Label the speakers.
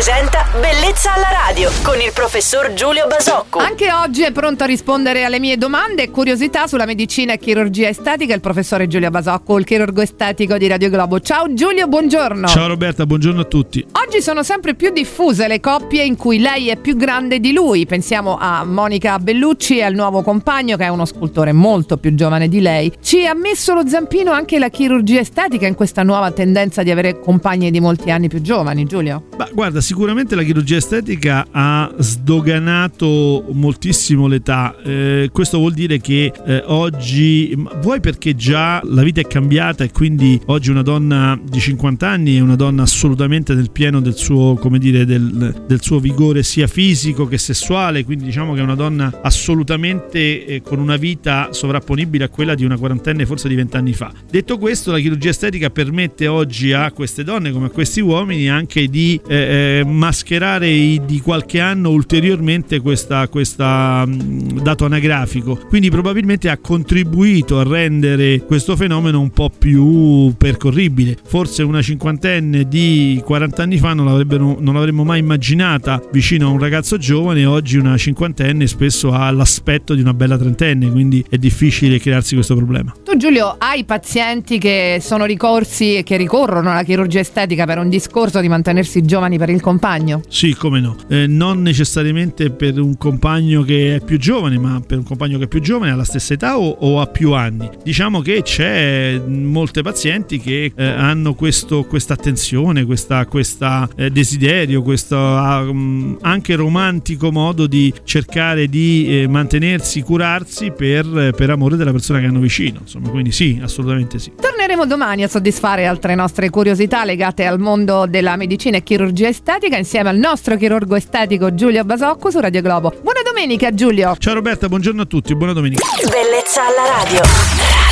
Speaker 1: presenta Bellezza alla radio con il professor Giulio Basocco.
Speaker 2: Anche oggi è pronto a rispondere alle mie domande e curiosità sulla medicina e chirurgia estetica il professore Giulio Basocco, il chirurgo estetico di Radio Globo. Ciao Giulio, buongiorno.
Speaker 3: Ciao Roberta, buongiorno a tutti.
Speaker 2: Oggi sono sempre più diffuse le coppie in cui lei è più grande di lui. Pensiamo a Monica Bellucci e al nuovo compagno che è uno scultore molto più giovane di lei. Ci ha messo lo zampino anche la chirurgia estetica in questa nuova tendenza di avere compagni di molti anni più giovani, Giulio?
Speaker 3: Ma guarda, sicuramente la chirurgia estetica ha sdoganato moltissimo l'età. Eh, questo vuol dire che eh, oggi, vuoi perché già la vita è cambiata e quindi oggi una donna di 50 anni è una donna assolutamente nel pieno del suo, come dire, del, del suo vigore sia fisico che sessuale, quindi diciamo che è una donna assolutamente eh, con una vita sovrapponibile a quella di una quarantenne forse di 20 anni fa. Detto questo, la chirurgia estetica permette oggi a queste donne come a questi uomini anche di eh, eh mascherare di qualche anno ulteriormente questa, questa dato anagrafico. Quindi probabilmente ha contribuito a rendere questo fenomeno un po' più percorribile. Forse una cinquantenne di 40 anni fa non, non l'avremmo mai immaginata vicino a un ragazzo giovane, oggi una cinquantenne spesso ha l'aspetto di una bella trentenne, quindi è difficile crearsi questo problema.
Speaker 2: Tu Giulio hai pazienti che sono ricorsi e che ricorrono alla chirurgia estetica per un discorso di mantenersi giovani per il compagno?
Speaker 3: Sì, come no. Eh, non necessariamente per un compagno che è più giovane, ma per un compagno che è più giovane alla stessa età o, o ha più anni. Diciamo che c'è molte pazienti che eh, hanno questo, questa attenzione, questa eh, desiderio, questo um, anche romantico modo di cercare di eh, mantenersi, curarsi per, per amore della persona che hanno vicino. Insomma, quindi sì, assolutamente sì.
Speaker 2: Torneremo domani a soddisfare altre nostre curiosità legate al mondo della medicina e chirurgia estetica insieme al nostro chirurgo estetico Giulio Basocco su Radio Globo. Buona domenica Giulio!
Speaker 3: Ciao Roberta, buongiorno a tutti, buona domenica.
Speaker 1: Bellezza alla radio.